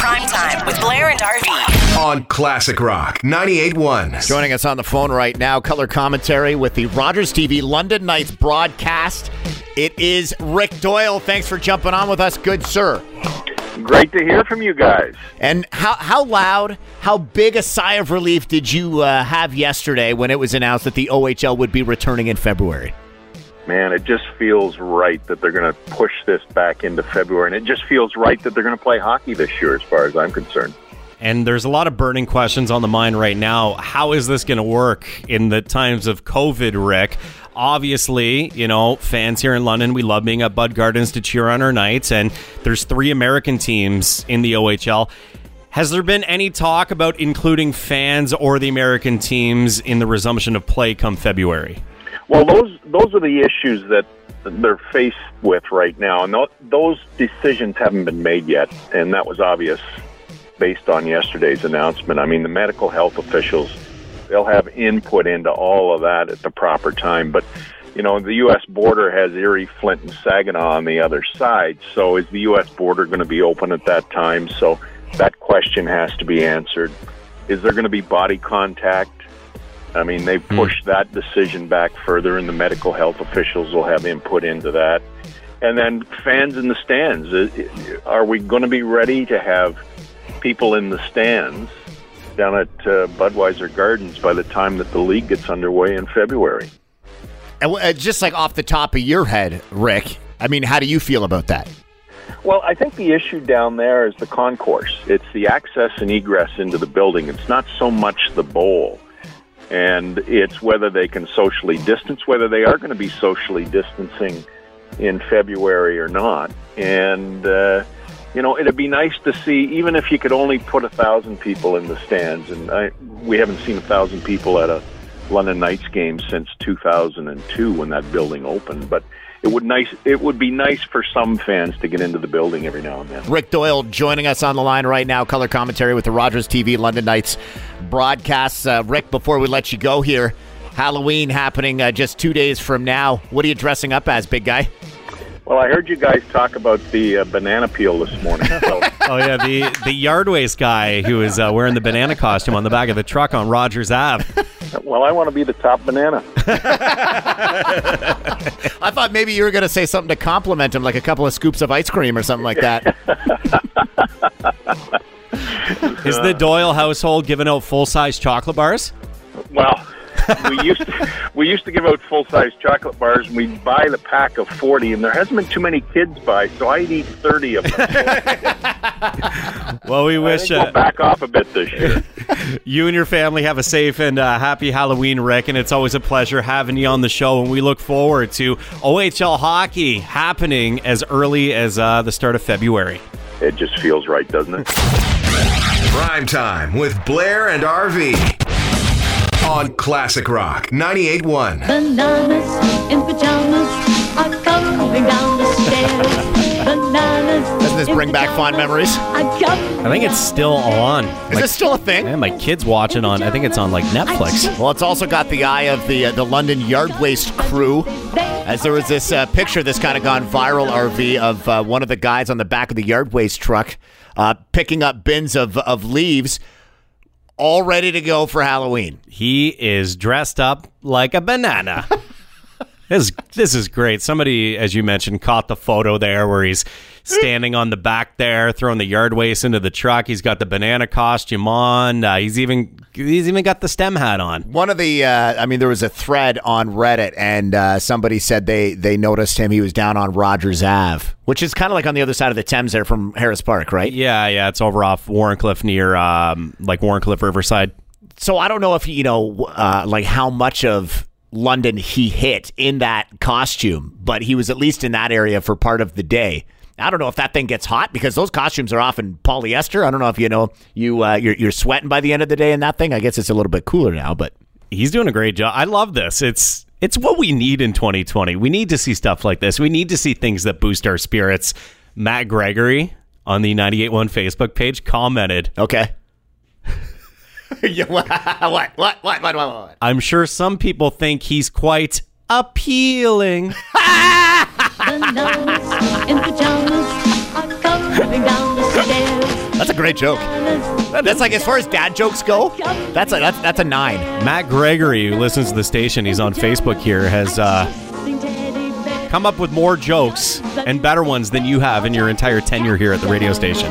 Prime time with Blair and RV. on Classic Rock 98.1. Joining us on the phone right now, color commentary with the Rogers TV London Knights broadcast. It is Rick Doyle. Thanks for jumping on with us, good sir. Great to hear from you guys. And how how loud, how big a sigh of relief did you uh, have yesterday when it was announced that the OHL would be returning in February? Man, it just feels right that they're going to push this back into February, and it just feels right that they're going to play hockey this year, as far as I'm concerned. And there's a lot of burning questions on the mind right now. How is this going to work in the times of COVID, Rick? Obviously, you know, fans here in London, we love being at Bud Gardens to cheer on our Knights, and there's three American teams in the OHL. Has there been any talk about including fans or the American teams in the resumption of play come February? Well, those those are the issues that they're faced with right now, and tho- those decisions haven't been made yet, and that was obvious based on yesterday's announcement. I mean, the medical health officials they'll have input into all of that at the proper time, but you know, the U.S. border has Erie, Flint, and Saginaw on the other side. So, is the U.S. border going to be open at that time? So, that question has to be answered. Is there going to be body contact? I mean, they've pushed that decision back further, and the medical health officials will have input into that. And then fans in the stands. Are we going to be ready to have people in the stands down at uh, Budweiser Gardens by the time that the league gets underway in February? And uh, just like off the top of your head, Rick, I mean, how do you feel about that? Well, I think the issue down there is the concourse. It's the access and egress into the building. It's not so much the bowl. And it's whether they can socially distance, whether they are going to be socially distancing in February or not. And, uh, you know, it'd be nice to see, even if you could only put a thousand people in the stands. And I, we haven't seen a thousand people at a London Knights game since 2002 when that building opened. But it would nice it would be nice for some fans to get into the building every now and then. Rick Doyle joining us on the line right now, color commentary with the Rogers TV London Knights broadcasts. Uh, Rick, before we let you go here, Halloween happening uh, just two days from now. What are you dressing up as, big guy? Well, I heard you guys talk about the uh, banana peel this morning. So Oh yeah, the the yard waste guy who is uh, wearing the banana costume on the back of the truck on Rogers Ave. well, I want to be the top banana. I thought maybe you were going to say something to compliment him, like a couple of scoops of ice cream or something like that. Is the Doyle household giving out full size chocolate bars? Well, we used to, we used to give out full size chocolate bars, and we'd buy the pack of forty, and there hasn't been too many kids buy, so I'd eat thirty of them. Well, we I wish think we'll uh, back off a bit this year. you and your family have a safe and uh, happy Halloween, Rick. And it's always a pleasure having you on the show. And we look forward to OHL hockey happening as early as uh, the start of February. It just feels right, doesn't it? Prime time with Blair and RV on Classic Rock 98.1. Bananas in pajamas are coming down the stairs. Bananas. Doesn't this bring back fond memories? I think it's still on. Is this still a thing? Yeah, my kids watch it on. I think it's on like Netflix. Well, it's also got the eye of the uh, the London Yard Waste crew. As there was this uh, picture that's kind of gone viral, RV, of uh, one of the guys on the back of the yard waste truck uh, picking up bins of, of leaves, all ready to go for Halloween. He is dressed up like a banana. this this is great. Somebody, as you mentioned, caught the photo there where he's standing on the back there, throwing the yard waste into the truck. He's got the banana costume on. Uh, he's even he's even got the stem hat on. One of the, uh, I mean, there was a thread on Reddit, and uh, somebody said they they noticed him. He was down on Rogers Ave, which is kind of like on the other side of the Thames there from Harris Park, right? Yeah, yeah, it's over off Wharncliffe near um, like Wharncliffe Riverside. so I don't know if you know uh, like how much of London he hit in that costume, but he was at least in that area for part of the day. I don't know if that thing gets hot because those costumes are often polyester. I don't know if you know you uh, you're, you're sweating by the end of the day in that thing. I guess it's a little bit cooler now, but He's doing a great job. I love this. It's it's what we need in 2020. We need to see stuff like this. We need to see things that boost our spirits. Matt Gregory on the 981 Facebook page commented, okay. yeah, what, what, what, what, what, what, what? "I'm sure some people think he's quite appealing." In pajamas are coming down the stairs. That's That's a great joke. That's like as far as dad jokes go. That's a that's that's a nine. Matt Gregory, who listens to the station, he's on Facebook here, has uh, come up with more jokes and better ones than you have in your entire tenure here at the radio station.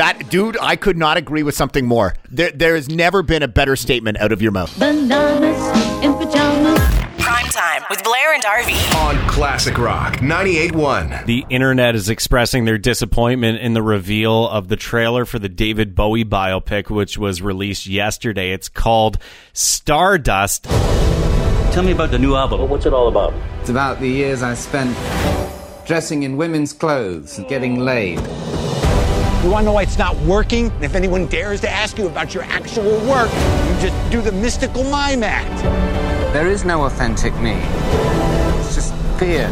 That dude, I could not agree with something more. There there has never been a better statement out of your mouth. Bananas in pajamas. Prime time with Blair and RV. On Classic Rock 98.1. The internet is expressing their disappointment in the reveal of the trailer for the David Bowie biopic, which was released yesterday. It's called Stardust. Tell me about the new album. What's it all about? It's about the years I spent dressing in women's clothes and getting laid. You want to know why it's not working? And if anyone dares to ask you about your actual work, you just do the mystical mime act. There is no authentic me. It's just fear.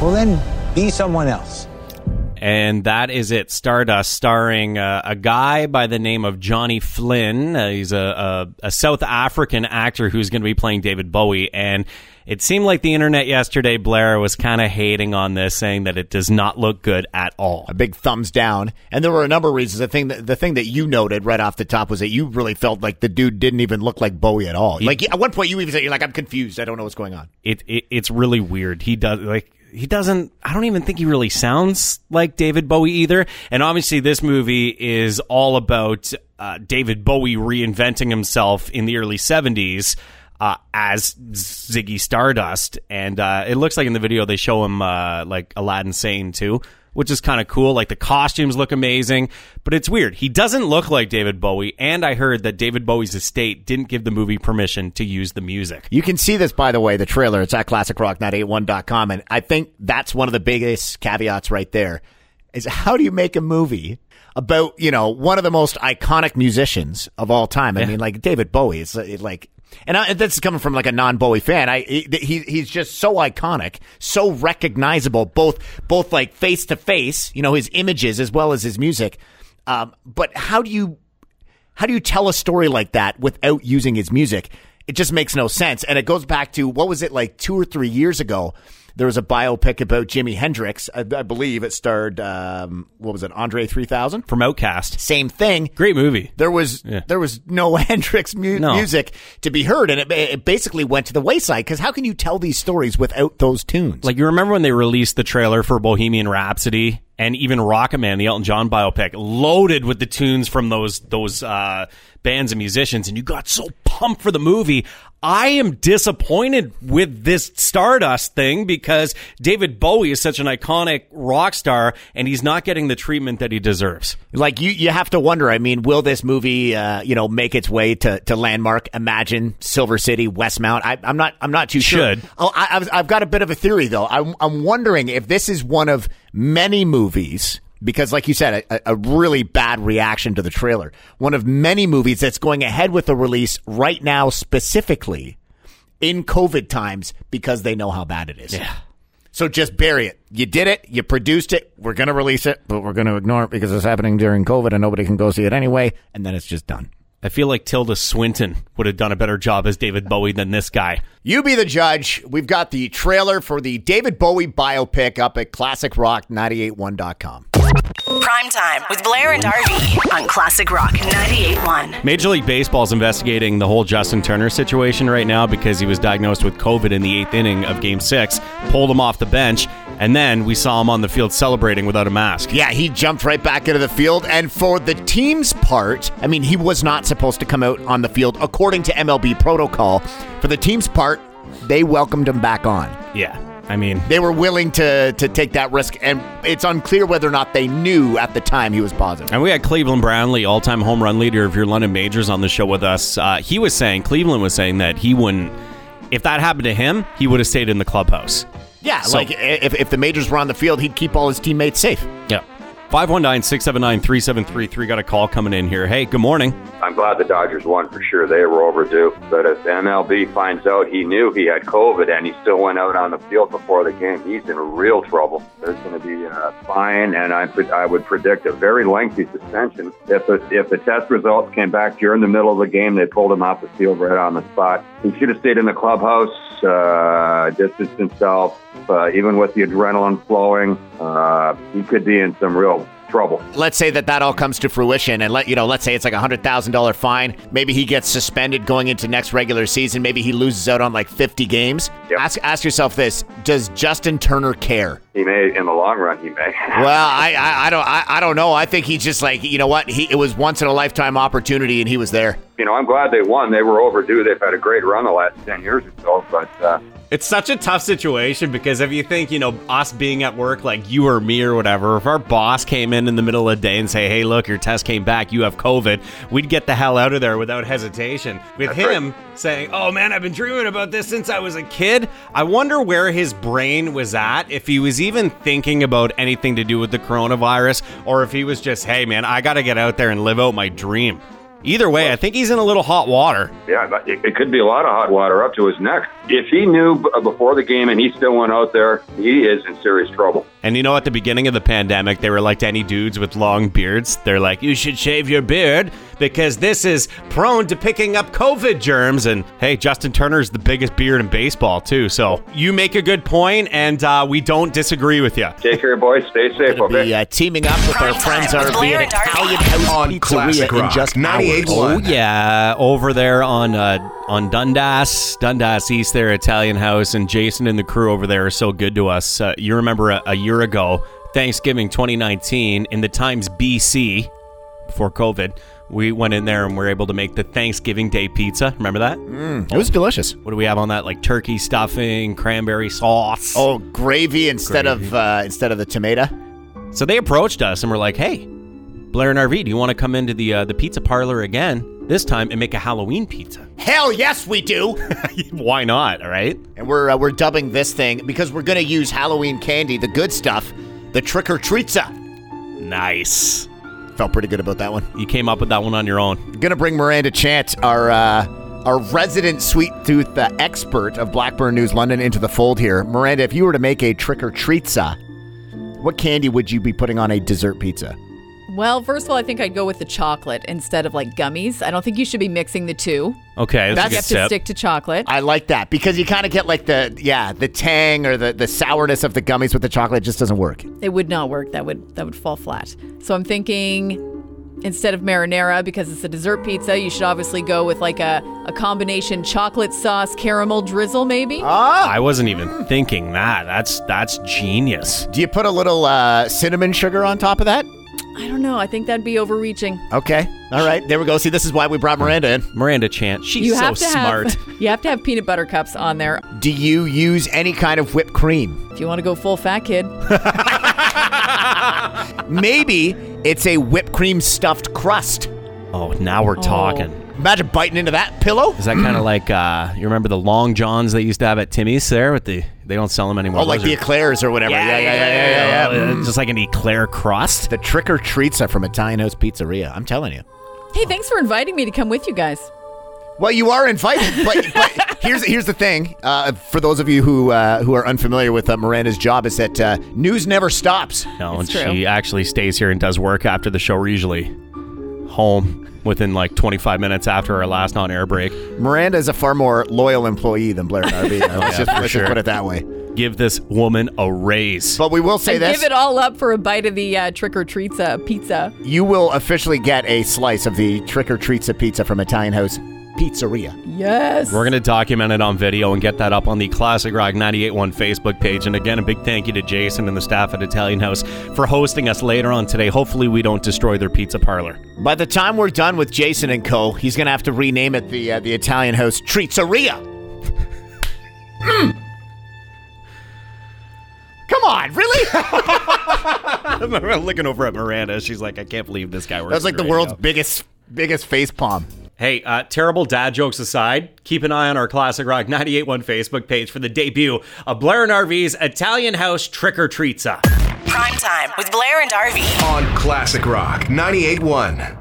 Well, then be someone else. And that is it. Stardust, starring uh, a guy by the name of Johnny Flynn. Uh, he's a, a, a South African actor who's going to be playing David Bowie. And it seemed like the internet yesterday, Blair, was kind of hating on this, saying that it does not look good at all. A big thumbs down. And there were a number of reasons. The thing that the thing that you noted right off the top was that you really felt like the dude didn't even look like Bowie at all. Like at one point you even said you're like, I'm confused. I don't know what's going on. It, it it's really weird. He does like he doesn't I don't even think he really sounds like David Bowie either. And obviously this movie is all about uh, David Bowie reinventing himself in the early 70s. Uh, as Ziggy Stardust, and uh, it looks like in the video they show him uh, like Aladdin Sane too, which is kind of cool. Like the costumes look amazing, but it's weird. He doesn't look like David Bowie, and I heard that David Bowie's estate didn't give the movie permission to use the music. You can see this, by the way, the trailer. It's at classicrock981.com. And I think that's one of the biggest caveats right there is how do you make a movie about, you know, one of the most iconic musicians of all time? I mean, like David Bowie. It's like, and I, this is coming from like a non-Bowie fan. I he, he's just so iconic, so recognizable, both both like face to face, you know, his images as well as his music. Um, but how do you how do you tell a story like that without using his music? It just makes no sense. And it goes back to what was it like two or three years ago? There was a biopic about Jimi Hendrix. I, I believe it starred um, what was it, Andre three thousand From OutKast. Same thing. Great movie. There was Yeah. there was no Hendrix mu- No. music to be heard, and it, it basically went to the wayside. Because how can you tell these stories without those tunes? Like you remember when they released the trailer for Bohemian Rhapsody and even Rocket Man, the Elton John biopic, loaded with the tunes from those those uh, bands and musicians, and you got so pumped for the movie. I am disappointed with this Stardust thing because David Bowie is such an iconic rock star, and he's not getting the treatment that he deserves. like you, you have to wonder. I mean, will this movie, uh, you know, make its way to, to landmark? Imagine Silver City, Westmount. I, I'm not. I'm not too sure. Oh, I, I've, I've got a bit of a theory though. I'm, I'm wondering if this is one of many movies. Because, like you said, a, a really bad reaction to the trailer. One of many movies that's going ahead with the release right now, specifically in COVID times, because they know how bad it is. Yeah. So just bury it. You did it. You produced it. We're going to release it, but we're going to ignore it because it's happening during COVID and nobody can go see it anyway. And then it's just done. I feel like Tilda Swinton would have done a better job as David Bowie than this guy. You be the judge. We've got the trailer for the David Bowie biopic up at classicrock981.com. Prime time with Blair and RV on Classic Rock 98.1. Major League Baseball is investigating the whole Justin Turner situation right now because he was diagnosed with COVID in the eighth inning of Game Six, pulled him off the bench, and then we saw him on the field celebrating without a mask. Yeah, he jumped right back into the field. And for the team's part, I mean, he was not supposed to come out on the field according to MLB protocol. For the team's part, they welcomed him back on. Yeah, I mean, They were willing to to take that risk, and it's unclear whether or not they knew at the time he was positive. And we had Cleveland Brownlee, all-time home run leader of your London Majors, on the show with us. Uh, he was saying, Cleveland was saying that he wouldn't, if that happened to him, he would have stayed in the clubhouse. Yeah, So- like if, if the majors were on the field, he'd keep all his teammates safe. Yeah. 519-679-3733. Got a call coming in here. Hey, good morning. I'm glad the Dodgers won for sure. They were overdue. But if MLB finds out he knew he had COVID and he still went out on the field before the game, he's in real trouble. There's going to be a fine, and I, I would predict a very lengthy suspension. If the, if the test results came back during the middle of the game, they pulled him off the field right on the spot. He should have stayed in the clubhouse, uh, distanced himself, uh, even with the adrenaline flowing. Uh, he could be in some real trouble. Let's say that that all comes to fruition, and let you know. Let's say it's like a hundred thousand dollar fine. Maybe he gets suspended going into next regular season. Maybe he loses out on like fifty games. Ask ask yourself this: Does Justin Turner care? He may, in the long run, he may. Well, I, I, I don't I, I don't know. I think he's just like you know what he it was once in a lifetime opportunity, and he was there. You know, I'm glad they won. They were overdue. They've had a great run the last 10 years or so, but uh, It's such a tough situation because if you think, you know, us being at work, like you or me or whatever, if our boss came in in the middle of the day and say, hey, look, your test came back, you have COVID, we'd get the hell out of there without hesitation. With him saying, oh man, I've been dreaming about this since I was a kid, I wonder where his brain was at, if he was even thinking about anything to do with the coronavirus, or if he was just, hey man, I got to get out there and live out my dream. Either way, I think he's in a little hot water. yeah, but it, it could be a lot of hot water up to his neck. If he knew b- before the game and he still went out there, he is in serious trouble. And you know, at the beginning of the pandemic, they were like to any dudes with long beards. They're like, you should shave your beard because this is prone to picking up COVID germs. And hey, Justin Turner's the biggest beard in baseball, too. So you make a good point, and uh, we don't disagree with you. Take care, boys. Stay safe, Gonna okay? be uh, teaming up with our friends time with RV Blair at and Darby. Italian House On Pizzeria Classic in Rock just 98.1. hours. Oh yeah, over there on uh, on Dundas, Dundas East, there Italian house, and Jason and the crew over there are so good to us. Uh, you remember a, a year ago, Thanksgiving 2019, in the Times BC, before COVID, we went in there and were able to make the Thanksgiving Day pizza. Remember that? It was delicious. What do we have on that? Like turkey stuffing, cranberry sauce. Oh, gravy instead of uh, instead of the tomato. So they approached us and were like, "Hey, Blair and RV, do you want to come into the uh, the pizza parlor again this time and make a Halloween pizza?" Hell yes, we do. Why not? All right. and we're uh, we're dubbing this thing because we're gonna use Halloween candy, the good stuff, the trick or treatza. Nice. Felt pretty good about that one. You came up with that one on your own. Gonna bring Miranda Chant, our uh, our resident sweet tooth uh, expert of Blackburn News London, into the fold here. Miranda, if you were to make a trick or treatza, what candy would you be putting on a dessert pizza? Well, first of all, I think I'd go with the chocolate instead of like gummies. I don't think you should be mixing the two. Okay, that's, That's- You have good to stick to chocolate. I like that because you kind of get like the yeah the tang or the the sourness of the gummies with the chocolate. It just doesn't work. It would not work. That would that would fall flat. So I'm thinking instead of marinara because it's a dessert pizza, you should obviously go with like a, a combination chocolate sauce caramel drizzle maybe. oh. I wasn't even thinking that. That's that's genius. Do you put a little uh, cinnamon sugar on top of that? I don't know. I think that'd be overreaching. Okay, all right, there we go. See, this is why we brought Miranda in. Miranda Chant, she's you so have to smart. have you have to have peanut butter cups on there Do you use any kind of whipped cream? if you want to go full fat kid. Maybe it's a whipped cream stuffed crust. oh, now we're talking. Imagine biting into that pillow. Is that kind of like uh, you remember the long johns they used to have at Timmy's there with the they don't sell them anymore. Oh, like Those the eclairs or whatever. Yeah, yeah, yeah, yeah, yeah. yeah, Just like an eclair crust. The trick or treatza from Italian House Pizzeria. I'm telling you. hey, thanks for inviting me to come with you guys. Well, you are invited, but, but here's here's the thing. Uh, for those of you who uh, who are unfamiliar with uh, Miranda's job, is that uh, news never stops. No, and It's true. she actually stays here and does work after the show. We're usually home within like 25 minutes after our last on-air break. Miranda is a far more loyal employee than Blair and RB. let's yeah, just, let's sure. just put it that way. Give this woman a raise. But we will say and this: give it all up for a bite of the uh, trick or treats uh, pizza. you will officially get a slice of the trick or treats pizza from Italian House Pizzeria. Yes. We're going to document it on video and get that up on the Classic Rock 981 Facebook page. And again, a big thank you to Jason and the staff at Italian House for hosting us later on today. Hopefully, we don't destroy their pizza parlor. By the time we're done with Jason and Co., he's gonna have to rename it the uh, the Italian House Treatseria. Mm. Come on, really? I'm looking over at Miranda. She's like, I can't believe this guy works. That's like the radio." world's biggest biggest face palm. Hey, uh, terrible dad jokes aside, keep an eye on our Classic Rock 981 Facebook page for the debut of Blair and RV's Italian House Trick or Treatza. Prime time with Blair and RV On Classic Rock 98.1.